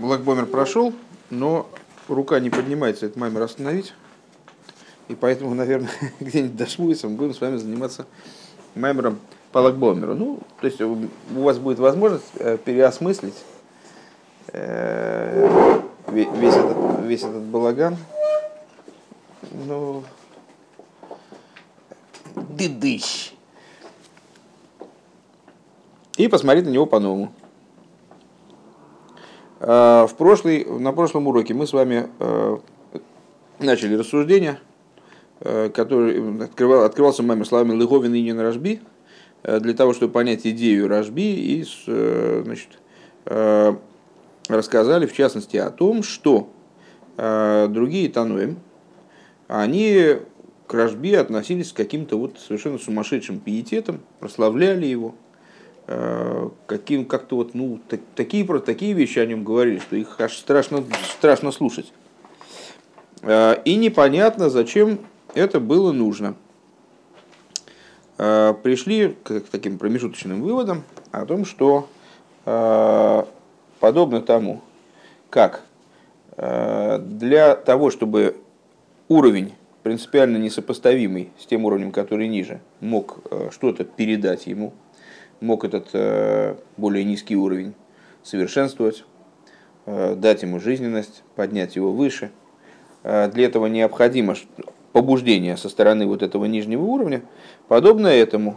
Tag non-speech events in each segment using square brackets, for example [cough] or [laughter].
Блэкбомер прошел, но рука не поднимается этот маймер остановить. И поэтому, наверное, [laughs] где-нибудь до мы будем с вами заниматься маймером по Лагбомеру. Ну, то есть у вас будет возможность э, переосмыслить э, весь этот, весь этот балаган. Ну, дыдыщ. И посмотреть на него по-новому. Э, в прошлый, на прошлом уроке мы с вами э, начали рассуждение, э, который открывал, открывался моими словами Лыговин и Рожби, для того, чтобы понять идею Рожби, и значит, рассказали в частности о том, что другие Тануем, они к Рожби относились с каким-то вот совершенно сумасшедшим пиететом, прославляли его, каким как-то вот ну так, такие такие вещи о нем говорили, что их аж страшно страшно слушать. Э, и непонятно, зачем это было нужно. Э, пришли к таким промежуточным выводам о том, что подобно тому, как для того, чтобы уровень принципиально несопоставимый с тем уровнем, который ниже, мог что-то передать ему, мог этот э, более низкий уровень совершенствовать, э, дать ему жизненность, поднять его выше. Э, для этого необходимо побуждение со стороны вот этого нижнего уровня. Подобно этому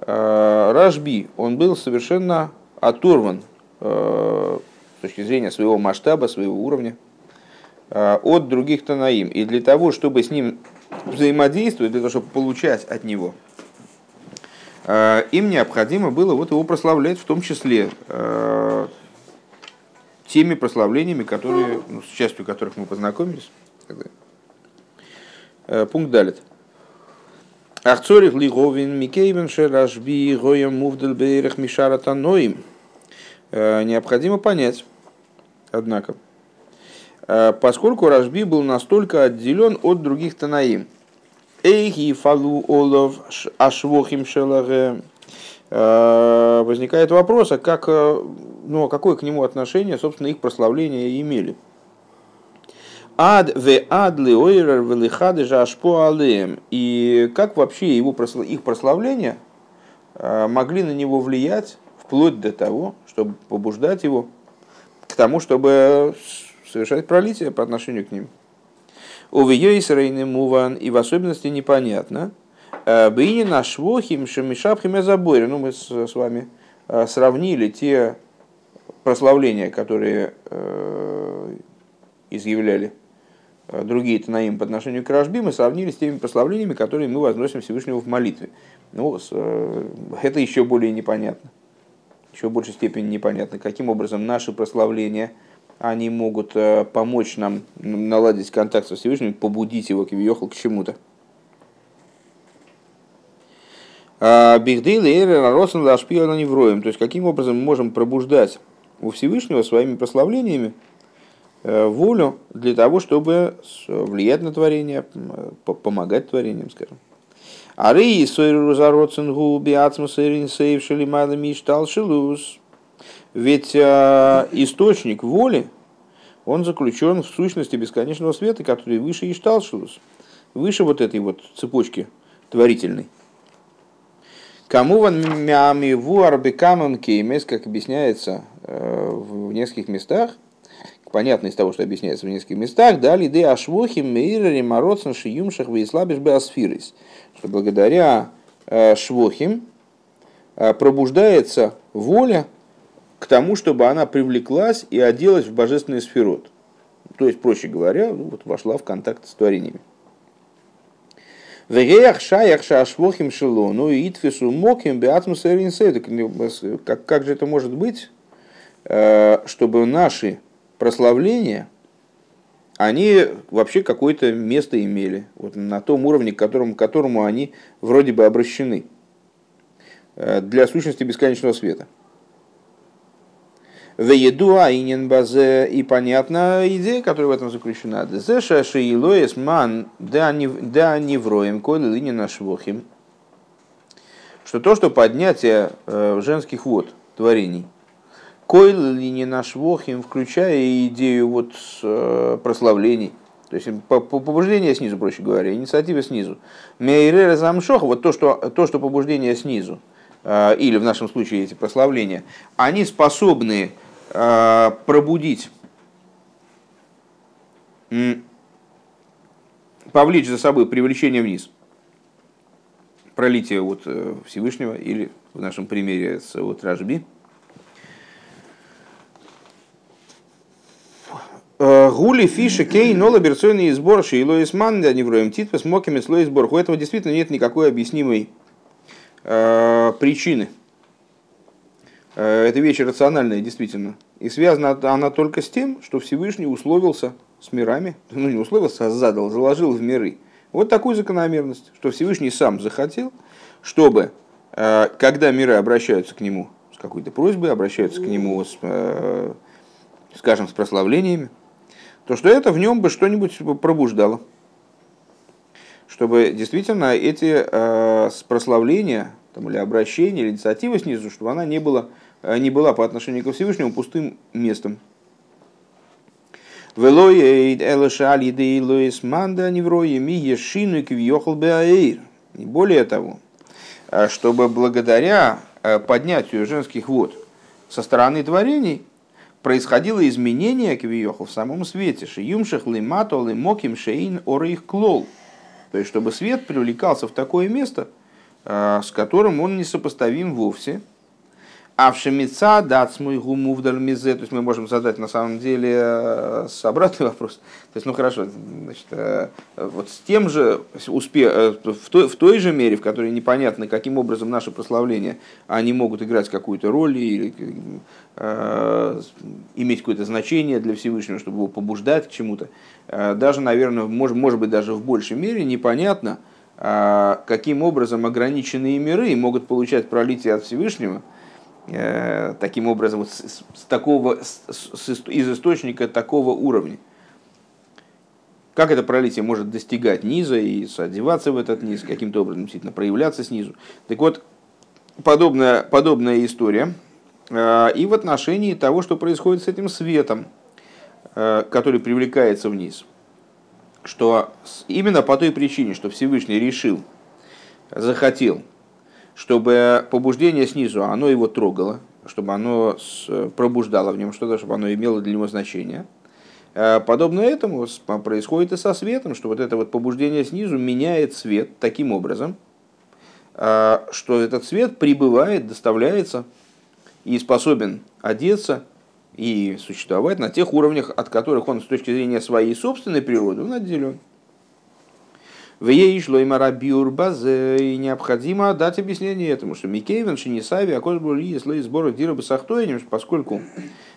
Рашби, он был совершенно оторван с точки зрения своего масштаба, своего уровня от других Танаим. И для того, чтобы с ним взаимодействовать, для того, чтобы получать от него – им необходимо было вот его прославлять, в том числе э, теми прославлениями, которые, ну, с частью которых мы познакомились. Э, пункт далит. Ахцорих лиговин микейвен шерашби гоем мувдел бейрех мишара таноим. Необходимо понять, однако, поскольку Рашби был настолько отделен от других танаим – Эйхи фалу олов ашвохим шелаге. Э, возникает вопрос, а как, э, ну, а какое к нему отношение, собственно, их прославления имели? Ад ве адли ойрер велихады же ашпо алеем. И как вообще его, их прославления э, могли на него влиять, вплоть до того, чтобы побуждать его к тому, чтобы совершать пролитие по отношению к ним. Увейсрейны муван, и в особенности непонятно. Э, Бейни наш вохим шамишапхим заборе. Ну, мы с, вами э, сравнили те прославления, которые э, изъявляли другие Танаим по отношению к Рашби, мы сравнили с теми прославлениями, которые мы возносим Всевышнего в молитве. Ну, это еще более непонятно. Еще в большей степени непонятно, каким образом наши прославления – они могут э, помочь нам наладить контакт со Всевышним, побудить его к чему-то. А, Бихдейл и Эрер Росен Лашпиона Невроем. То есть, каким образом мы можем пробуждать у Всевышнего своими прославлениями э, волю для того, чтобы влиять на творение, помогать творениям, скажем. Арей сойру зароценгу биацма сойрин сейв шелимада миштал шелус. Ведь э, источник воли, он заключен в сущности бесконечного света, который выше Ишталшилус, выше вот этой вот цепочки творительной. Кому ван мями вуарбекаман кеймес, как объясняется э, в нескольких местах, понятно из того, что объясняется в нескольких местах, дали де ашвохим мейрери мороцен шиюмшах вейслабиш беасфирис, что благодаря э, швохим пробуждается воля к тому, чтобы она привлеклась и оделась в божественный сферот. То есть, проще говоря, ну, вот вошла в контакт с творениями. Вегеях шаях шашвохим шелону и итфису моким как, как же это может быть, э, чтобы наши прославления, они вообще какое-то место имели, вот на том уровне, к которому, к которому они вроде бы обращены э, для сущности бесконечного света. Веедуа инин базе и понятна идея, которая в этом заключена. Дезеша шиилоес ман да невроем койли линина швохим. Что то, что поднятие э, женских вод, творений, Койл ли не наш вохим, включая идею вот э, прославлений. То есть побуждение снизу, проще говоря, инициатива снизу. Мейрера замшох, вот то, что, то, что побуждение снизу, э, или в нашем случае эти прославления, они способны пробудить, повлечь за собой привлечение вниз, пролитие вот Всевышнего, или в нашем примере с вот Ражби – Гули, фиши, кей, нола, берцойный сбор, шейло из манды, они вроем тит, посмоками слой сбор. У этого действительно нет никакой объяснимой э, причины. Э, это вещь рациональная, действительно. И связана она только с тем, что Всевышний условился с мирами, ну не условился, а задал, заложил в миры. Вот такую закономерность, что Всевышний сам захотел, чтобы, э, когда миры обращаются к нему с какой-то просьбой, обращаются к нему с, э, скажем, с прославлениями, то что это в нем бы что-нибудь пробуждало. Чтобы действительно эти прославления там, или обращения, или инициатива снизу, чтобы она не была, не была по отношению к Всевышнему пустым местом. И более того, э, чтобы благодаря э, поднятию женских вод со стороны творений, происходило изменение Квиоху в самом свете. Шиюмших лимато лимоким шейн их клол. То есть, чтобы свет привлекался в такое место, э, с которым он не сопоставим вовсе, а в шемица дат мой гумувдаль мизе, то есть мы можем задать на самом деле э, обратный вопрос. То есть, ну хорошо, значит, э, вот с тем же успех, э, в той, в той же мере, в которой непонятно, каким образом наши прославления, они могут играть какую-то роль или э, иметь какое-то значение для Всевышнего, чтобы его побуждать к чему-то. Даже, наверное, может, может быть, даже в большей мере непонятно, каким образом ограниченные миры могут получать пролитие от Всевышнего – таким образом, вот с, с такого, с, из источника такого уровня. Как это пролитие может достигать низа и одеваться в этот низ, каким-то образом действительно проявляться снизу. Так вот, подобная, подобная история э, и в отношении того, что происходит с этим светом, э, который привлекается вниз. Что именно по той причине, что Всевышний решил, захотел чтобы побуждение снизу, оно его трогало, чтобы оно пробуждало в нем что-то, чтобы оно имело для него значение. Э, подобно этому происходит и со светом, что вот это вот побуждение снизу меняет свет таким образом, э, что этот свет прибывает, доставляется и способен одеться и существовать на тех уровнях, от которых он с точки зрения своей собственной природы он отделен. В ей шло им и необходимо дать объяснение этому, что Микейвен, Шинисави, Акошбули, если сборы Дира Басахтоинем, поскольку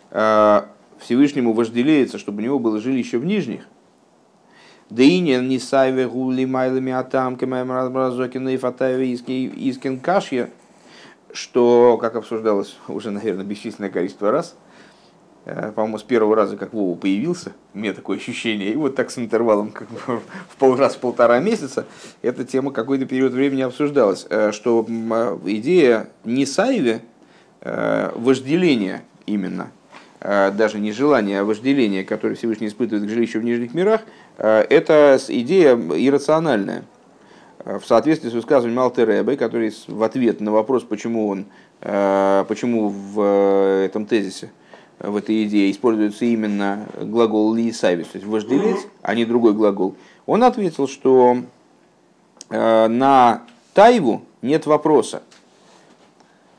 э, Всевышнему вожделеется, чтобы у него было жилище в нижних, да и не сайве гули майлами атам кемаем разбразокина и фатаеве искин кашья, что, как обсуждалось уже, наверное, бесчисленное количество раз, по-моему, с первого раза, как Вова появился, у меня такое ощущение, и вот так с интервалом как бы, в полраз, полтора месяца, эта тема какой-то период времени обсуждалась, э, что э, идея не сайве, вожделения именно, даже не желание, а вожделение, которое Всевышний испытывает к жилищу в нижних мирах, это идея иррациональная. В соответствии с высказыванием Алтеребе, который в ответ на вопрос, почему он, почему в этом тезисе в этой идее используется именно глагол лиесавис, то есть вожделеть, а не другой глагол, он ответил, что э, на тайву нет вопроса.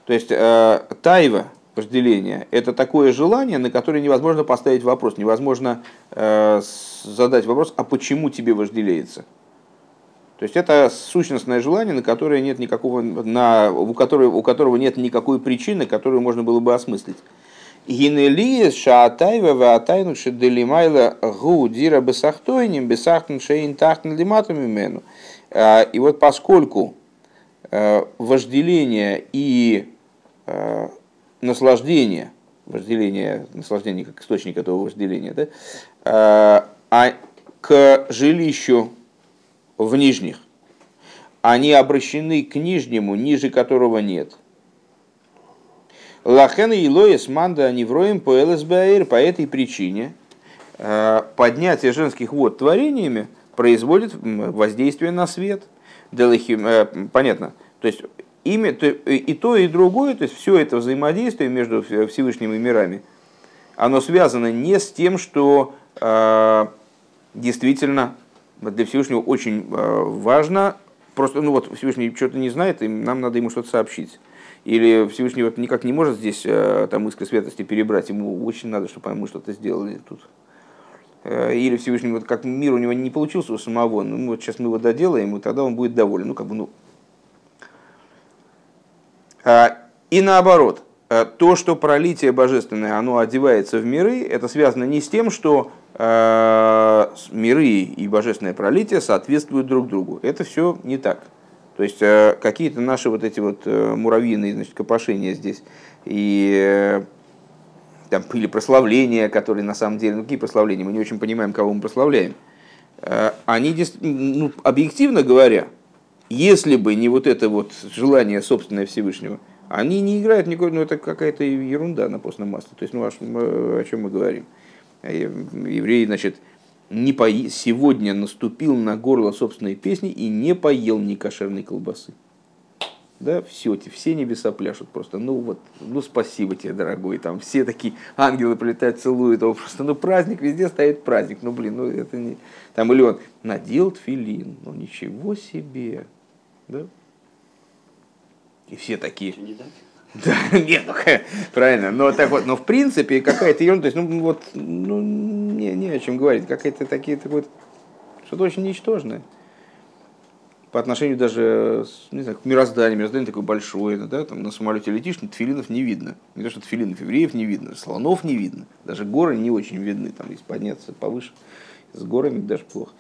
То есть э, тайва, вожделение, это такое желание, на которое невозможно поставить вопрос, невозможно э, задать вопрос, а почему тебе вожделеется? То есть это сущностное желание, на которое нет никакого, на, у, которого, у которого нет никакой причины, которую можно было бы осмыслить. Гинелиес шаатайва ваатайну шеделимайла гу дира бесахтойним бесахтн шейн тахтн лиматами мену. А, и вот поскольку э, вожделение и э, наслаждение, вожделение, наслаждение как источник этого вожделения, да, а к жилищу в нижних, они обращены к нижнему, ниже которого нет – Лахен и Лоис Манда Невроем по ЛСБАР по этой причине э, поднятие женских вод творениями производит воздействие на свет. Э, понятно. То есть имя, и то, и другое, то есть все это взаимодействие между Всевышними мирами, оно связано не с тем, что э, действительно для Всевышнего очень важно, просто ну вот Всевышний что-то не знает, и нам надо ему что-то сообщить или Всевышний вот никак не может здесь э, там иск святости перебрать, ему очень надо, чтобы мы что-то сделали тут. Э, или Всевышний, вот как мир у него не получился у самого, ну вот сейчас мы его доделаем, и тогда он будет доволен. Ну, как бы, ну. А, и наоборот, э, то, что пролитие божественное, оно одевается в миры, это связано не с тем, что миры и божественное пролитие соответствуют друг другу. Это все не так. То есть э, какие-то наши вот эти вот э, муравьиные значит, копошения здесь и э, там, или прославления, которые на самом деле, ну какие прославления, мы не очень понимаем, кого мы прославляем, они ну, объективно говоря, если бы не вот это вот желание собственное Всевышнего, они не играют никакой, ну это какая-то ерунда на постном масле. То есть, ну о чем мы говорим? Евреи, значит, не по... сегодня наступил на горло собственной песни и не поел ни кошерной колбасы. Да, все, все небеса пляшут просто. Ну вот, ну спасибо тебе, дорогой. Там все такие ангелы прилетают, целуют его. Просто, ну праздник, везде стоит праздник. Ну блин, ну это не... Там или он надел тфилин, ну ничего себе. Да? И все такие... Да, [laughs] нет, ну, правильно, но так вот, но в принципе какая-то ерунда, то есть, ну вот, ну, не, не о чем говорить, какая-то такие, такое, что-то очень ничтожное. По отношению даже, не знаю, к мирозданию, мироздание такое большое, да, там на самолете летишь, тфилинов не видно. Не то, что тфилинов евреев не видно, слонов не видно, даже горы не очень видны, там, если подняться повыше, с горами даже плохо.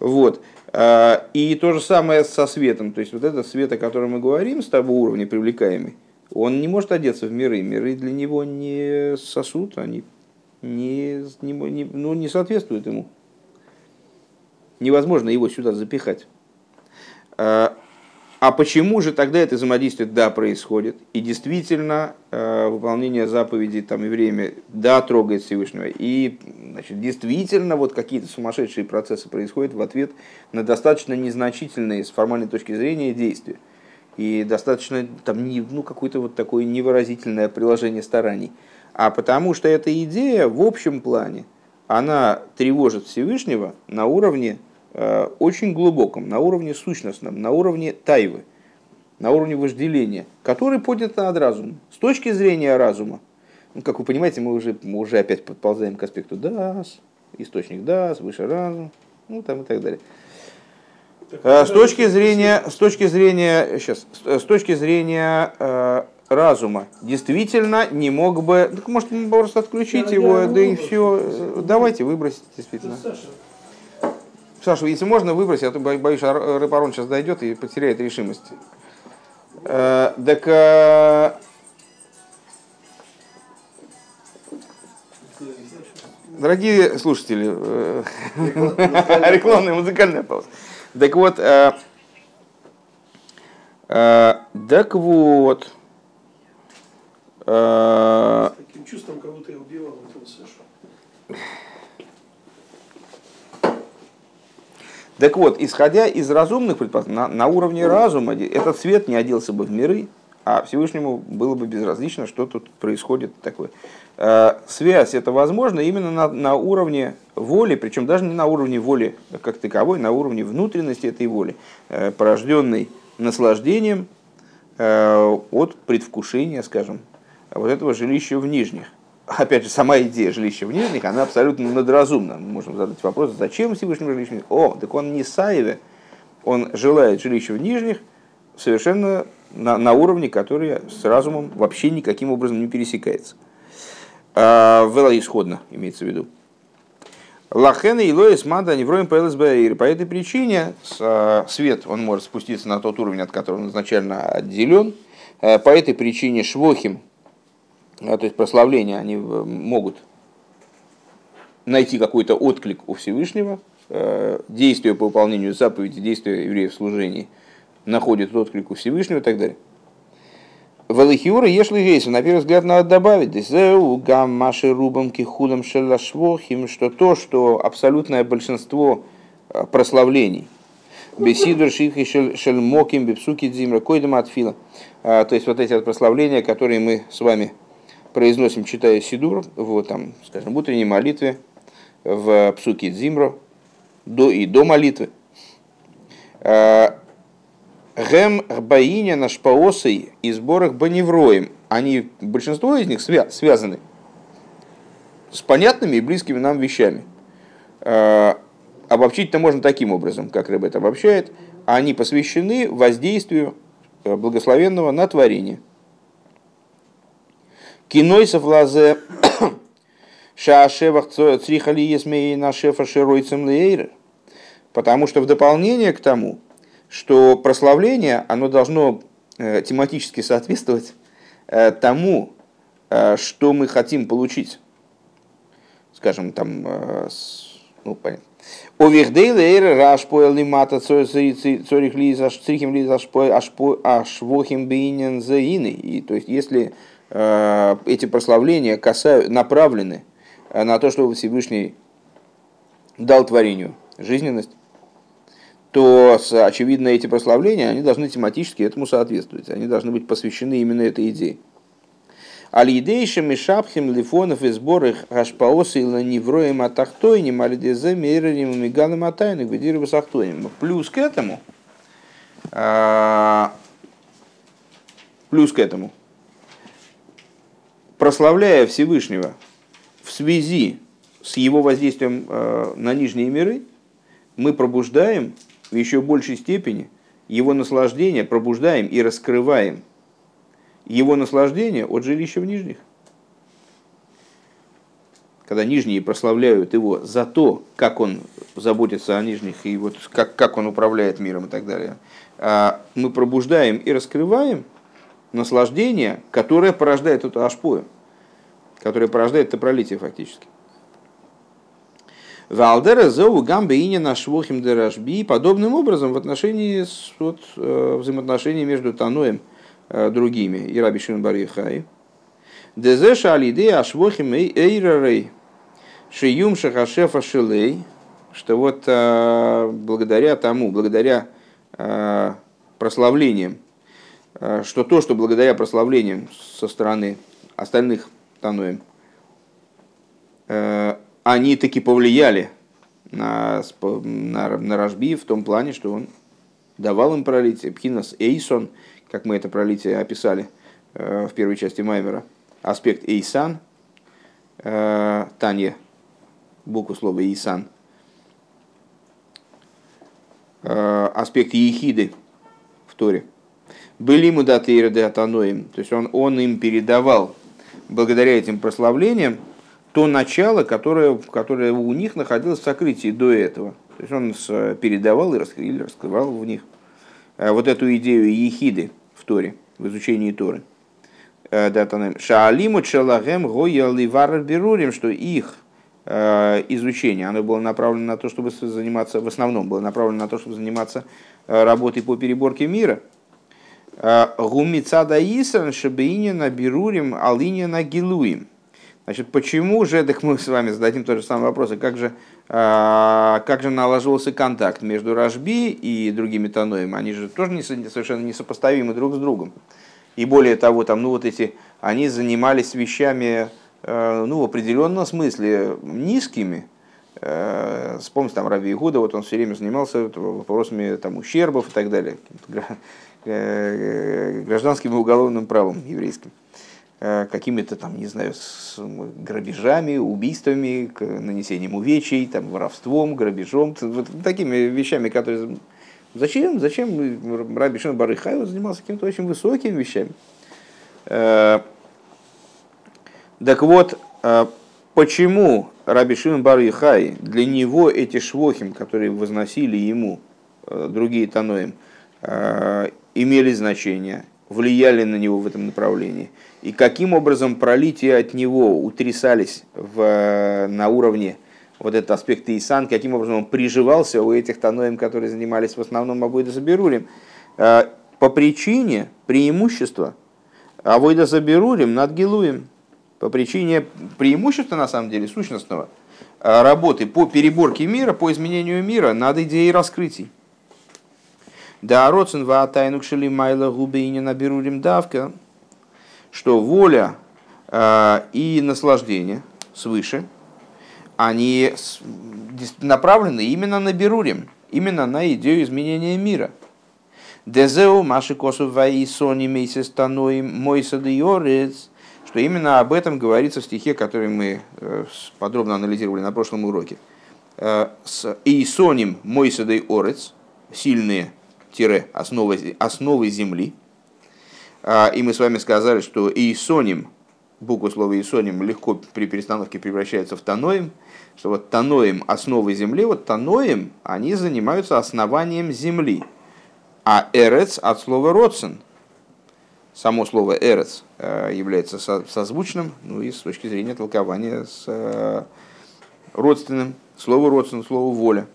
Вот. А, и то же самое со светом, то есть вот этот свет, о котором мы говорим, с того уровня привлекаемый, он не может одеться в миры. Миры для него не сосуд, они не, не, не, ну, не соответствуют ему. Невозможно его сюда запихать. А, а почему же тогда это взаимодействие да происходит? И действительно а, выполнение заповедей там и время да трогает Всевышнего. И значит, действительно вот какие-то сумасшедшие процессы происходят в ответ на достаточно незначительные с формальной точки зрения действия и достаточно там не, ну, какое-то вот такое невыразительное приложение стараний, а потому что эта идея в общем плане, она тревожит Всевышнего на уровне э, очень глубоком, на уровне сущностном, на уровне тайвы, на уровне вожделения, который поднят над разумом. С точки зрения разума, ну, как вы понимаете, мы уже, мы уже опять подползаем к аспекту дас, источник дас, выше разум, ну там и так далее. Э, с точки зрения, с точки зрения, сейчас, с точки зрения э, разума, действительно не мог бы, так, может, просто отключить я, его, я да и все. Давайте выбросить, действительно. Саша, если можно выбросить, а то боюсь, Рыпарон сейчас дойдет и потеряет решимость. Э, так э, Дорогие слушатели, э, рекламная музыкальная пауза. Так вот, э, э, так вот. Э, таким чувством, как будто я убивал этого Сашу. Так вот, исходя из разумных предпосылок, на, на уровне разума этот свет не оделся бы в миры, а Всевышнему было бы безразлично, что тут происходит такое. Э, связь это возможно именно на, на уровне воли, причем даже не на уровне воли как таковой, на уровне внутренности этой воли, э, порожденной наслаждением э, от предвкушения, скажем, вот этого жилища в нижних. Опять же, сама идея жилища в нижних, она абсолютно надразумна. Мы можем задать вопрос, зачем Всевышнему жилище в О, так он не Саеве, он желает жилища в нижних совершенно на, на уровне, который с разумом вообще никаким образом не пересекается. А, Вела исходно, имеется в виду. Лахена и Лоис Мада Невроем ПЛСБ. По этой причине а, свет он может спуститься на тот уровень, от которого он изначально отделен. А, по этой причине швохим, то есть прославления, они могут найти какой-то отклик у Всевышнего. Действия по выполнению заповеди, действия евреев в служении находит отклик у Всевышнего и так далее. Валихиура ешли гейсу, на первый взгляд надо добавить, дезеу гам маши рубам кихудам шелашвохим, что то, что абсолютное большинство э, прославлений, бесидур шихи шельмоким бипсуки дзимра койдам отфила, то есть вот эти прославления, которые мы с вами произносим, читая Сидур, вот там, скажем, в утренней молитве, в псуке Дзимро, до и до молитвы. Гем Рбаиня наш паосой и сборах Баневроем. Они, большинство из них свя- связаны с понятными и близкими нам вещами. Э, обобщить-то можно таким образом, как Рэб это обобщает. Они посвящены воздействию э, благословенного на творение. Кинойсов лазе [coughs] шаашевах црихали есмей на шефа широйцем лейрер. Потому что в дополнение к тому, что прославление, оно должно э, тематически соответствовать э, тому, э, что мы хотим получить. Скажем, там, ну, понятно. Овердейлер раш поэл лимата цорих ли црихим ли ашвохим бейнен заины. И то есть, если эти прославления касают, направлены на то, чтобы Всевышний дал творению жизненность, то, очевидно, эти прославления, они должны тематически этому соответствовать. Они должны быть посвящены именно этой идее. Алидейшим и шапхим лифонов и сборах гашпаосы и ланевроем атахтойним алидезе мейрарим и миганом атайных бедирова сахтойним. Плюс к этому, а, плюс к этому, прославляя Всевышнего в связи с его воздействием а, на нижние миры, мы пробуждаем в еще большей степени его наслаждение пробуждаем и раскрываем его наслаждение от жилища в нижних. Когда нижние прославляют его за то, как он заботится о нижних и вот как, как он управляет миром и так далее, а мы пробуждаем и раскрываем наслаждение, которое порождает эту ашпою, которое порождает это пролитие фактически. Валдера зоу гамбе иня на швохим деражби. Подобным образом в отношении вот, э, взаимоотношений между Таноем э, другими и Раби Шимон Барихай. Дезеша алиде ашвохим эйрарей шиюм шахашефа шилей. Что вот э, благодаря тому, благодаря прославлениям, что то, что благодаря прославлениям со стороны остальных Таноем, они таки повлияли на, на, на Рашби в том плане, что он давал им пролитие. Пхинас Эйсон, как мы это пролитие описали э, в первой части Маймера, аспект Эйсан, э, Танье, букву слова Эйсан, э, аспект Ехиды в Торе. Были ему даты и то есть он, он им передавал благодаря этим прославлениям то начало, которое, которое у них находилось в сокрытии до этого. То есть он передавал и раскрывал в них э, вот эту идею ехиды в Торе, в изучении Торы. Э, Шаалиму челагем гоя ливар берурим, что их э, изучение, оно было направлено на то, чтобы заниматься, в основном было направлено на то, чтобы заниматься работой по переборке мира. Гумица исран шабеинина берурим алинина гилуим. Значит, почему же, так мы с вами зададим тот же самый вопрос, и как же, а, как же наложился контакт между Рашби и другими Таноем? Они же тоже не, совершенно несопоставимы друг с другом. И более того, там, ну вот эти, они занимались вещами, э, ну, в определенном смысле низкими. Э, вспомните, там, Раби Игуда, вот он все время занимался вопросами там, ущербов и так далее, э, гражданским и уголовным правом еврейским. Э, какими-то там, не знаю, с грабежами, убийствами, нанесением увечий, там, воровством, грабежом, вот такими вещами, которые... Зачем? Зачем Раби Шимон Барыхай занимался какими-то очень высокими вещами? Э, так вот, э, почему Раби Шимон Барыхай, для него эти швохим, которые возносили ему другие таноим, имели значение, влияли на него в этом направлении – и каким образом пролития от него утрясались в, на уровне вот этот аспект Исан, каким образом он приживался у этих таноем, которые занимались в основном Абойда Заберурим, э, по причине преимущества А войда заберурим над гилуем. По причине преимущества, на самом деле, сущностного, э, работы по переборке мира, по изменению мира над идеей раскрытий. Да, роцен ва тайнук шели майла губейни наберурим давка, что воля э, и наслаждение свыше, они направлены именно на берурим, именно на идею изменения мира – Дезеу Маши Косу Ваи Сони Мейсис Таноим Мойса Йорец, что именно об этом говорится в стихе, который мы э, подробно анализировали на прошлом уроке. Э, с Иисоним Мойса Орец, сильные тире основы, основы земли. А, и мы с вами сказали, что Иисоним, буква слова Иисоним легко при перестановке превращается в Таноим, что вот Таноим основы земли, вот Таноим, они занимаются основанием земли. А эрец от слова родсен. Само слово эрец э, является созвучным, ну и с точки зрения толкования с э, родственным. Слово родствен, слово воля.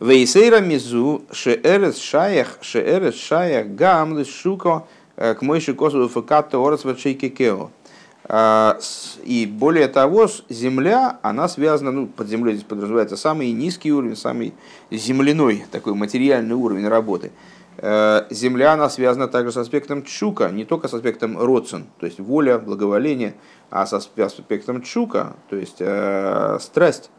Вейсейра мизу шеэрес шаях шеэрес шаях гам лишуко э, к мойши косу факатто орес вачейкекео. А, и более того, земля, она связана, ну, под землей здесь подразумевается самый низкий уровень, самый земляной, такой материальный уровень работы. Э, земля, она связана также с аспектом чука, не только с аспектом родсен, то есть воля, благоволение, а с аспектом чука, то есть э, страсть.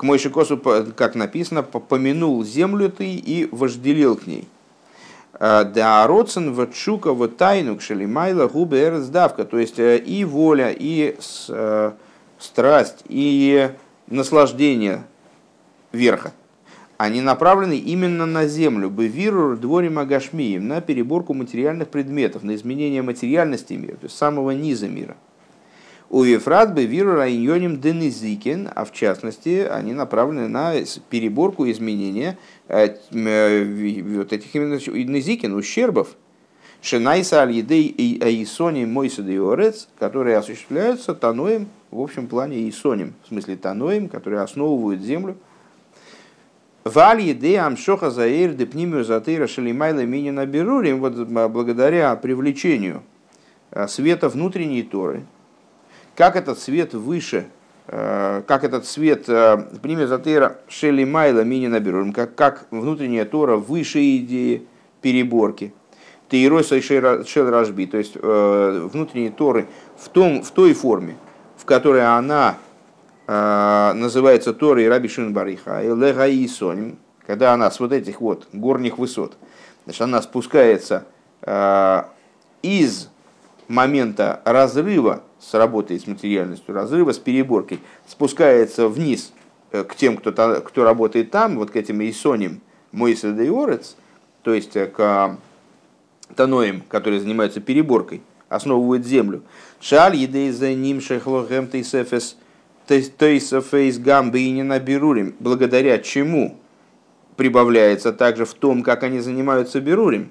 К Мойшикосу, как написано, помянул землю ты и вожделил к ней. Э, да родсен в чука в тайну кшелимайла губе раздавка. То есть э, и воля, и э, страсть, и наслаждение верха. Они направлены именно на землю, бывирур дворим агашмием, на переборку материальных предметов, на изменение материальности мира, то есть самого низа мира – у Ефрат бы виру районим денизикин, а в частности они направлены на переборку изменения э, э, вот этих именно низикин, ущербов. Шинайса аль едей и аисони мойса орец, которые осуществляются таноем, в общем плане исоним, в смысле таноем, которые основывают землю. Валь еде амшоха заир депнимию затыра шалимайла минина берурим, вот благодаря привлечению э, света внутренней Торы, как этот свет выше, э, как этот свет э, Шели Майла Мини Наберурим, как, как внутренняя Тора выше идеи переборки. Тейроса и Шел Рашби, то есть э, внутренней Торы в, том, в той форме, в которой она называется Торой Раби Шин Бариха, и Соним, когда она с вот этих вот горних высот, значит, она спускается из момента разрыва с работой с материальностью, разрыва с переборкой, спускается вниз э, к тем, кто, кто работает там, вот к этим Исоним, Моиса Дейорец, то есть э, к Таноим, которые занимаются переборкой, основывают землю. Шаль едей за ним шехлохем тейсефес тейсефейс не наберурим, благодаря чему прибавляется также в том, как они занимаются берурим,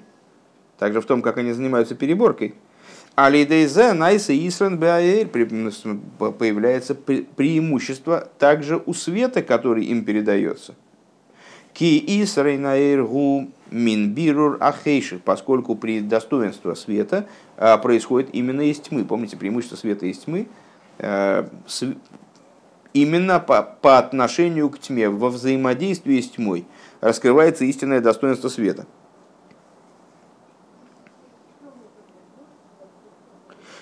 также в том, как они занимаются переборкой – Алидейзе Найса Ислен появляется преимущество также у света, который им передается. Ки Исрейнаэргу Минбирур Ахейших, поскольку при достоинстве света а, происходит именно из тьмы. Помните, преимущество света из тьмы а, именно по, по отношению к тьме, во взаимодействии с тьмой раскрывается истинное достоинство света.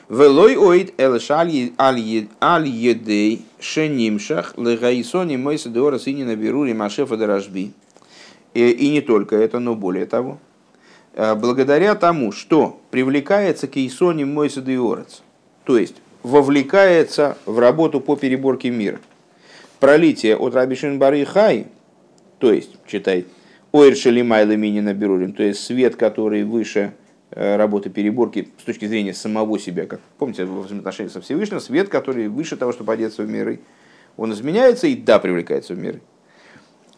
Велой оид элш аль едей шенимшах легаисони мойса деора синина берури машефа дорожби. И не только это, но более того. Э, благодаря тому, что привлекается к Исоне мойса деорец, то есть вовлекается в работу по переборке мира. Пролитие от Рабишин Бары Хай, то есть, читай, Ойршели Майла Минина Берурим, то есть свет, который выше Э, работы переборки с точки зрения самого себя. Как помните, в взаимоотношениях со Всевышним, свет, который выше того, чтобы одеться в миры, он изменяется и да, привлекается в миры.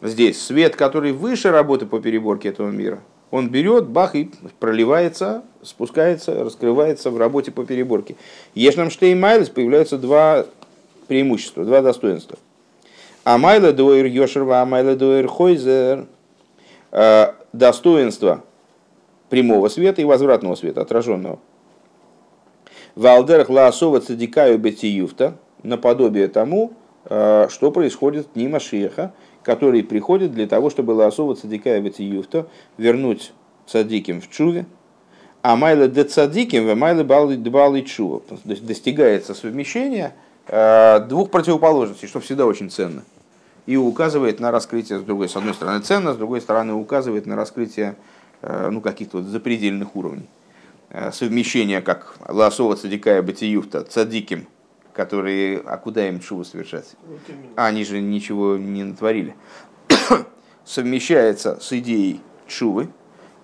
Здесь свет, который выше работы по переборке этого мира, он берет, бах, и проливается, спускается, раскрывается в работе по переборке. Ешнам Штеймайлес появляются два преимущества, два достоинства. Амайла дуэр йошерва, амайла дуэр хойзер. Э, достоинство прямого света и возвратного света, отраженного. Валдерах лаасова цадикаю бетиюфта, наподобие тому, э, что происходит в дни Машеха, который приходит для того, чтобы лаасова цадикаю бетиюфта, вернуть цадиким в чуве, а майла де цадиким, в майла балы чува. Достигается совмещение э, двух противоположностей, что всегда очень ценно. И указывает на раскрытие, с другой, с одной стороны, ценно, с другой стороны, указывает на раскрытие ну, каких-то вот запредельных уровней. Э, совмещение, как Ласова Цадикая Батиюфта, Цадиким, которые, а куда им чуву совершать? А они же ничего не натворили. [coughs] Совмещается с идеей чувы,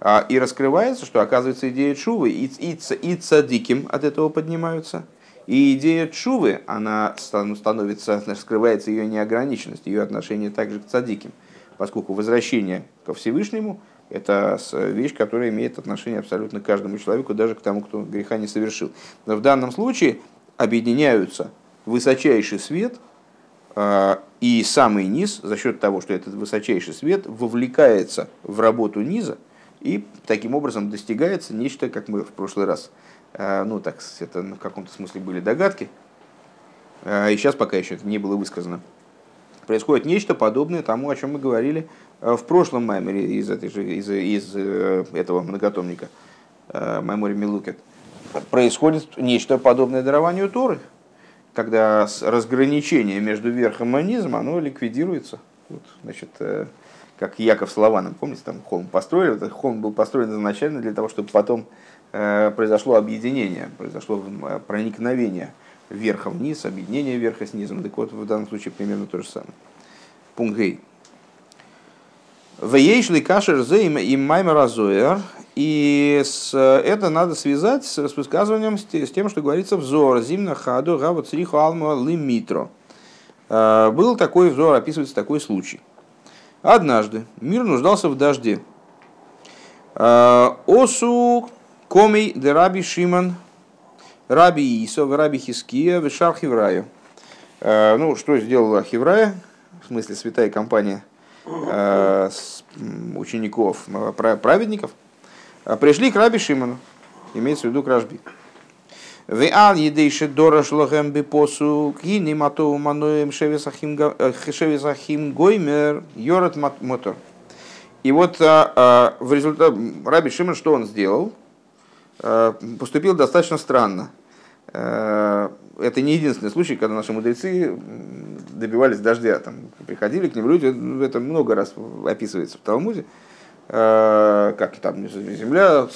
а, и раскрывается, что оказывается идея чувы и, и, и цадиким от этого поднимаются. И идея чувы, она становится, раскрывается ее неограниченность, ее отношение также к цадиким, поскольку возвращение ко Всевышнему – это вещь, которая имеет отношение абсолютно к каждому человеку, даже к тому, кто греха не совершил. Но в данном случае объединяются высочайший свет а, и самый низ за счет того, что этот высочайший свет вовлекается в работу низа, и таким образом достигается нечто, как мы в прошлый раз, э, ну так, это в каком-то смысле были догадки, э, и сейчас пока еще это не было высказано. Происходит нечто подобное тому, о чем мы говорили э, в прошлом маймере из, этой же, из, из этого многотомника, Маймори Милукет. Происходит нечто подобное дарованию Торы, когда разграничение между верхом и низом, оно ликвидируется. Вот, значит, как Яков с помните, там холм построили, этот холм был построен изначально для того, чтобы потом э, произошло объединение, произошло э, проникновение вверха вниз, объединение верха с низом. Так вот, в данном случае примерно то же самое. Пункт Гей. Вейшли кашер зе и маймер И с, это надо связать с, с высказыванием, с, с тем, что говорится взор. Зимна хаду гава цриху алма лимитро. Э, был такой взор, описывается такой случай. Однажды мир нуждался в дожде. А, Осу комей де раби Шиман, раби Исов, раби Хиския, вешар Хевраю. Ну, что сделала Хеврая, в смысле святая компания учеников, праведников, пришли к раби Шиману, имеется в виду к Ражби. В ал едейше дорож лохем бипосу кини мату мануем шевесахим э, гоймер йорат мотор. И вот а, а, в результате Раби Шимон что он сделал? А, поступил достаточно странно. Это не единственный случай, когда наши мудрецы добивались дождя. Там, приходили к ним люди, это много раз описывается в Талмуде, как там земля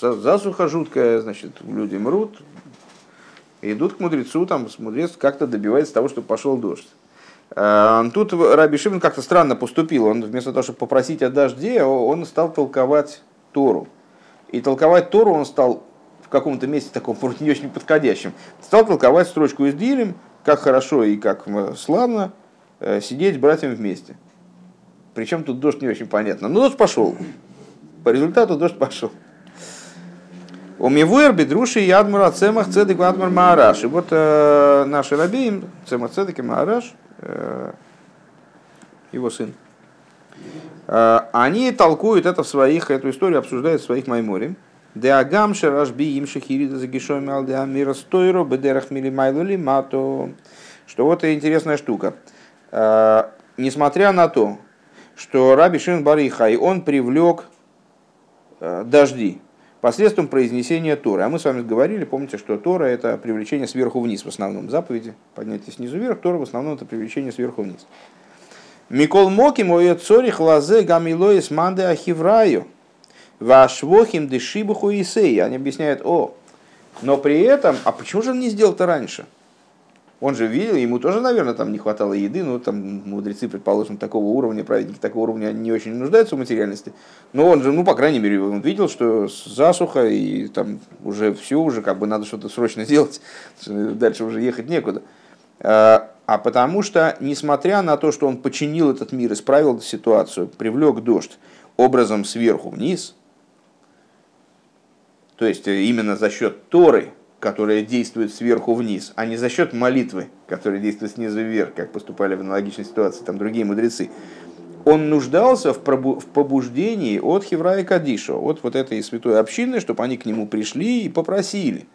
засуха жуткая, значит, люди мрут, идут к мудрецу, там мудрец как-то добивается того, чтобы пошел дождь. А, тут Раби Шимон как-то странно поступил. Он вместо того, чтобы попросить о дожде, он стал толковать Тору. И толковать Тору он стал в каком-то месте таком [laughs] не очень подходящем. Стал толковать строчку из Дилем, как хорошо и как славно э, сидеть братьям вместе. Причем тут дождь не очень понятно. Но дождь пошел. По результату дождь пошел. У Мивуэр бедруши ядмура цемах цедек вадмар маараш. И вот э, наши рабеем, цемах цедек и маараш, э, его сын, э, они толкуют это в своих, эту историю обсуждают в своих майморе. Деагам шарашби им шахирида загишоми алдеамира стойро бедерах милимайлули мато. Что вот интересная штука. Несмотря на то, что Раби Шин Барихай, он привлек дожди, посредством произнесения Торы. А мы с вами говорили, помните, что Тора – это привлечение сверху вниз в основном. Заповеди поднятие снизу вверх, Тора в основном это привлечение сверху вниз. Микол моки мое цори хлазе гамилоис манде ахивраю. Вашвохим дешибуху исей. Они объясняют, о, но при этом, а почему же он не сделал это раньше? Он же видел, ему тоже, наверное, там не хватало еды, ну, там мудрецы, предположим, такого уровня, праведники такого уровня не очень нуждаются в материальности. Но он же, ну, по крайней мере, он видел, что засуха, и там уже все, уже как бы надо что-то срочно делать, [laughs] дальше уже ехать некуда. А, а потому что, несмотря на то, что он починил этот мир, исправил ситуацию, привлек дождь образом сверху вниз, то есть именно за счет Торы, которая действует сверху вниз, а не за счет молитвы, которая действует снизу вверх, как поступали в аналогичной ситуации там другие мудрецы. Он нуждался в, пробу- в побуждении от Хеврая Кадиша, от вот этой святой общины, чтобы они к нему пришли и попросили.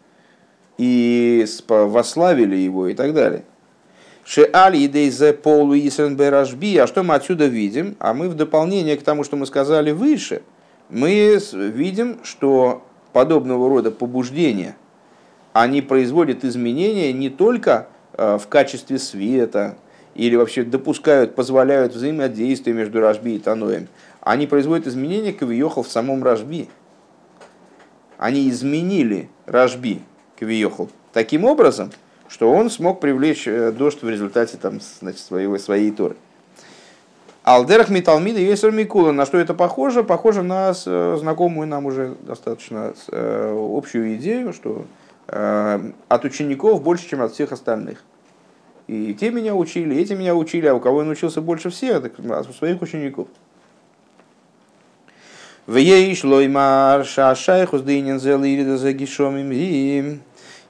и восславили его и так далее. Шеаль идей зе полу Рашби. А что мы отсюда видим? А мы в дополнение к тому, что мы сказали выше, мы видим, что подобного рода побуждения, они производят изменения не только э, в качестве света, или вообще допускают, позволяют взаимодействие между Рашби и Таноем, они производят изменения Кавиохал в самом Рашби. Они изменили Рашби Кавиохал таким образом, что он смог привлечь э, дождь в результате там, значит, своего, своей торы. Алдерах Миталмида Есер Микула. На что это похоже? Похоже на э, знакомую нам уже достаточно э, общую идею, что от учеников больше, чем от всех остальных. И те меня учили, эти меня учили, а у кого я научился больше всех, так у своих учеников.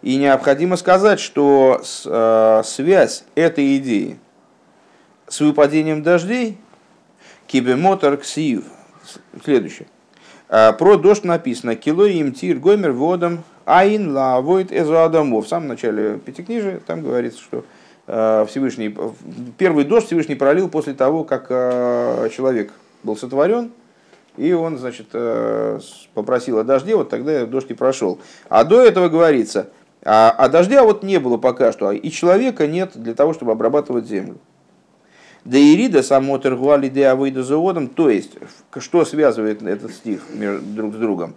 И необходимо сказать, что э, связь этой идеи с выпадением дождей кибемотор ксив. Следующее. Э, про дождь написано «Кило им тир гомер водом айн ла войт эзу адамов». В самом начале Пятикнижия там говорится, что э, Всевышний, первый дождь Всевышний пролил после того, как человек был сотворен, и он, значит, попросил о дожде, вот тогда дождь и прошел. А до этого говорится – а, а дождя вот не было пока что, и человека нет для того, чтобы обрабатывать землю. Да ирида само тергуали де авойда заводом, то есть, что связывает этот стих друг с другом?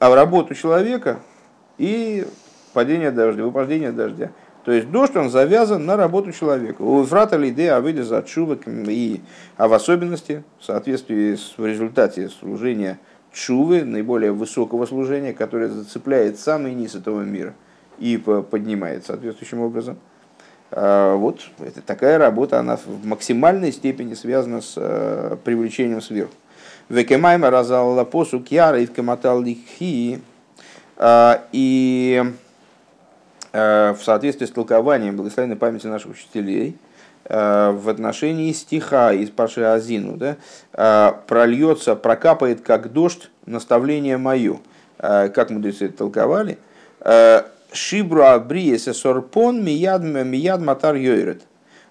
А работу человека и падение дождя, выпадение дождя. То есть дождь, он завязан на работу человека. У Ефрата Лиде за чувак и, а в особенности, в соответствии с в результате служения чувы, наиболее высокого служения, которое зацепляет самый низ этого мира – и поднимает соответствующим образом. А, вот это, такая работа, она в максимальной степени связана с э, привлечением сверху. Векемайма разалла посу кьяра и вкаматал лихи. А, и э, в соответствии с толкованием благословенной памяти наших учителей, э, в отношении стиха из Паши Азину, да, прольется, прокапает как дождь наставление мое. Как мудрецы это толковали? Шибру абриеса сорпон мияд, мияд матар йойрет.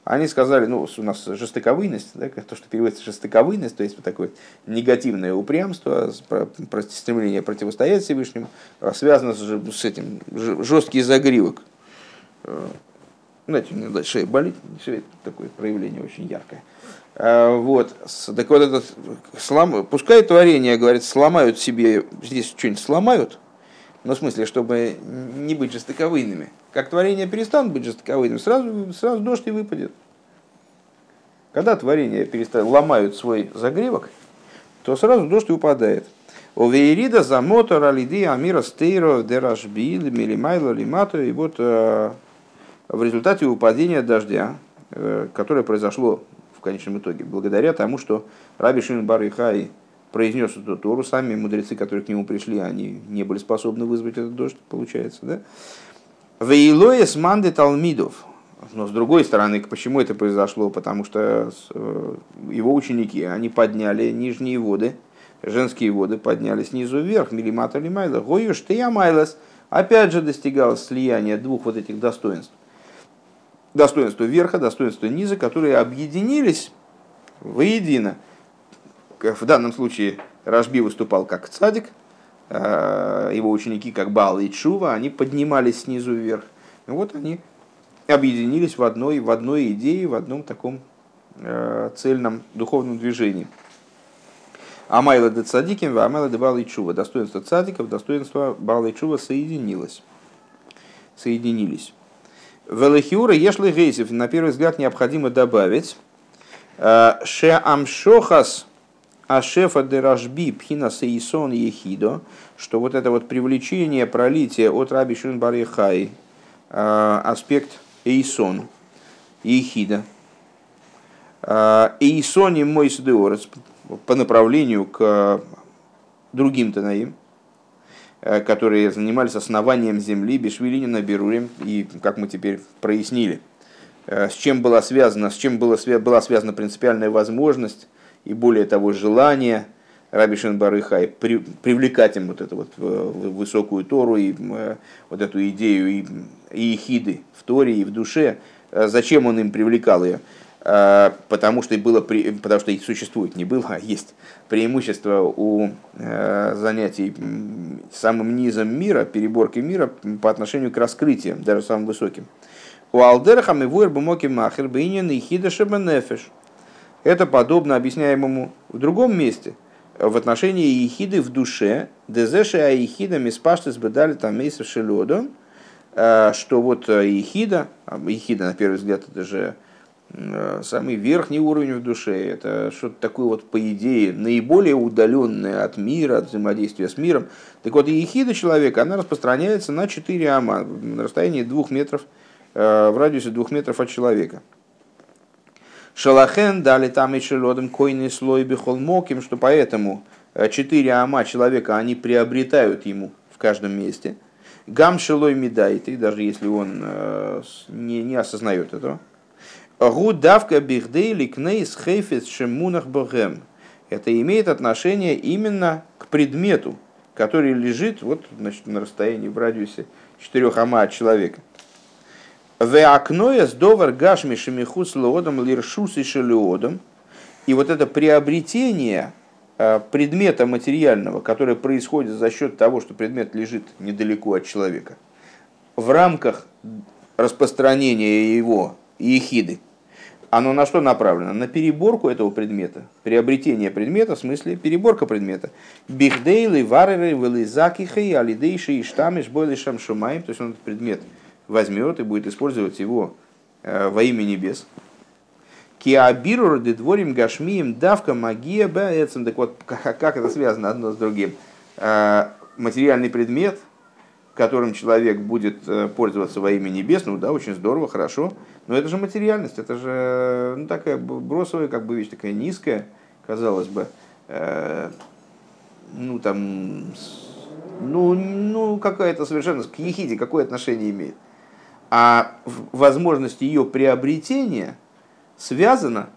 Они сказали, ну, у нас жестоковыйность, да, то, что переводится жестоковыйность, то есть вот такое негативное упрямство, стремление противостоять Всевышнему, а связано с, с этим жесткий загривок. Э, знаете, у меня шея болит, это такое проявление очень яркое. Э, вот. Так вот этот слом... пускай творение, говорит, сломают себе, здесь что-нибудь сломают, ну, в смысле, чтобы не быть жестоковыйными. Как творения перестанут быть жестоковыйными, сразу, сразу дождь и выпадет. Когда творения перестают, ломают свой загревок, то сразу дождь и выпадает. У Вейрида за мотор алиди амира стейро деражби милимайло лимато. И вот э, в результате упадения дождя, э, которое произошло в конечном итоге, благодаря тому, что Раби Шин Барихай произнес эту Тору, сами мудрецы, которые к нему пришли, они не были способны вызвать этот дождь, получается, да? Вейлоя с манды талмидов. Но с другой стороны, почему это произошло? Потому что э, его ученики, они подняли нижние воды, женские воды подняли снизу вверх, милимата лимайла, гою штея майлас, опять же достигалось слияние двух вот этих достоинств. Достоинство верха, достоинство низа, которые объединились воедино – в данном случае Рашби выступал как цадик, а, его ученики как Бал и Чува, они поднимались снизу вверх. И вот они объединились в одной, в одной идее, в одном таком а, цельном духовном движении. Амайла де цадиким, амайла де Бал и Чува. Достоинство цадиков, достоинство Бал и Чува соединилось. Соединились. Велихиура ешли гейсев. На первый взгляд необходимо добавить. Ше амшохас а шефа де Рашби пхина сейсон ехидо, что вот это вот привлечение, пролитие от Раби Шин Барихай, а, аспект эйсон, ехида, а, эйсони мой сдеорец, по направлению к другим Танаим, а, которые занимались основанием земли, Бешвилинина, Берурим, и, как мы теперь прояснили, с чем была связана, с чем была, была связана принципиальная возможность и более того желание Рабишин Барыхай, при, привлекать им вот эту вот высокую Тору и вот эту идею и, и хиды в Торе и в душе. Зачем он им привлекал ее? Потому что, было, потому что существует, не было, [laughs] а есть преимущество у занятий самым низом мира, переборки мира по отношению к раскрытиям, даже самым высоким. У Алдерхам и Вуэр Бумоки Махер Бейнин и Хида Шебенефеш. Это подобно объясняемому в другом месте, в отношении Ехиды в душе, Дезеши Аехида Миспаштес Бедали Тамейса Шелодом, э, что вот Ехида, Ехида на первый взгляд это же э, самый верхний уровень в душе, это что-то такое вот по идее наиболее удаленное от мира, от взаимодействия с миром. Так вот, ехида человека, она распространяется на 4 ама, на расстоянии 2 метров Э, в радиусе двух метров от человека. Шалахен дали там и шелодом койный слой бихолмоким, что поэтому э, четыре ама человека они приобретают ему в каждом месте. Гам шелой медайты, даже если он э, не, не осознает этого. Гу давка бихдейли кнейс хейфес шемунах богем. Это имеет отношение именно к предмету, который лежит вот, значит, на расстоянии в радиусе четырех ама от человека. Веакноя с довар гашми шемихус лоодом лиршус и вот это приобретение э, предмета материального, которое происходит за счет того, что предмет лежит недалеко от человека, в рамках распространения его ехиды, оно на что направлено? На переборку этого предмета, приобретение предмета, в смысле переборка предмета. Бихдейлы, вареры, велизакихай, алидейши, и штамиш, бойлишам шумаем, то есть он этот предмет – возьмет и будет использовать его э, во имя небес. Киабирур дедворим гашмием давка магия баэцем. Так вот, [laughs] как это связано одно с другим? Э, материальный предмет, которым человек будет э, пользоваться во имя небес, ну да, очень здорово, хорошо. Но это же материальность, это же ну, такая бросовая как бы вещь, такая низкая, казалось бы. Ну там, ну, ну какая-то совершенно к ехиде какое отношение имеет а возможность ее приобретения связана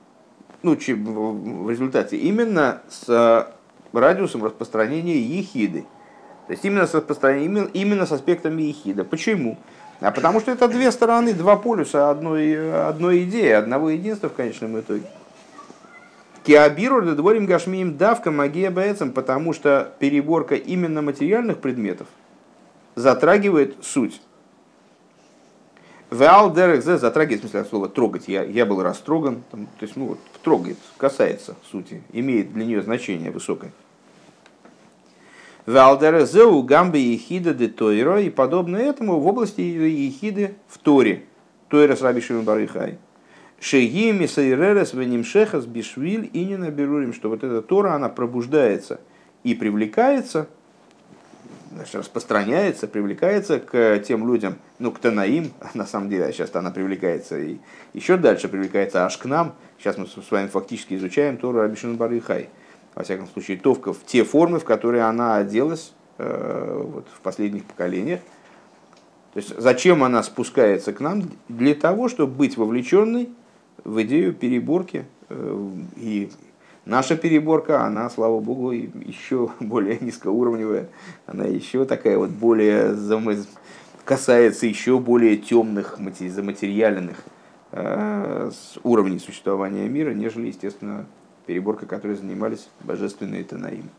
ну, в результате именно с радиусом распространения ехиды. То есть именно с, распространением, именно с аспектами ехида. Почему? А потому что это две стороны, два полюса одной, одной идеи, одного единства в конечном итоге. Киабиру дворим гашмием давка магия бэцем, потому что переборка именно материальных предметов затрагивает суть. Веал дерек зе затрагивает, в смысле слова трогать. Я, я был растроган. Там, то есть, ну вот, трогает, касается сути, имеет для нее значение высокое. Веал дерек зе у гамбе ехида де тойро. И подобно этому в области ехиды в Торе. Тойра с раби Шимон Барихай. Шеги мисайререс венимшехас бишвиль и не наберурим, что вот эта Тора, она пробуждается и привлекается – значит, распространяется, привлекается к тем людям, ну, к Танаим, [laughs] на самом деле, сейчас она привлекается и еще дальше привлекается аж к нам. Сейчас мы с вами фактически изучаем Тору Абишин Барыхай. Во всяком случае, Товка в те формы, в которые она оделась э, вот, в последних поколениях. То есть, зачем она спускается к нам? Для того, чтобы быть вовлеченной в идею переборки э, и Наша переборка, она, слава богу, еще более низкоуровневая, она еще такая вот более касается еще более темных, заматериальных э, уровней существования мира, нежели, естественно, переборка, которой занимались божественные Танаим.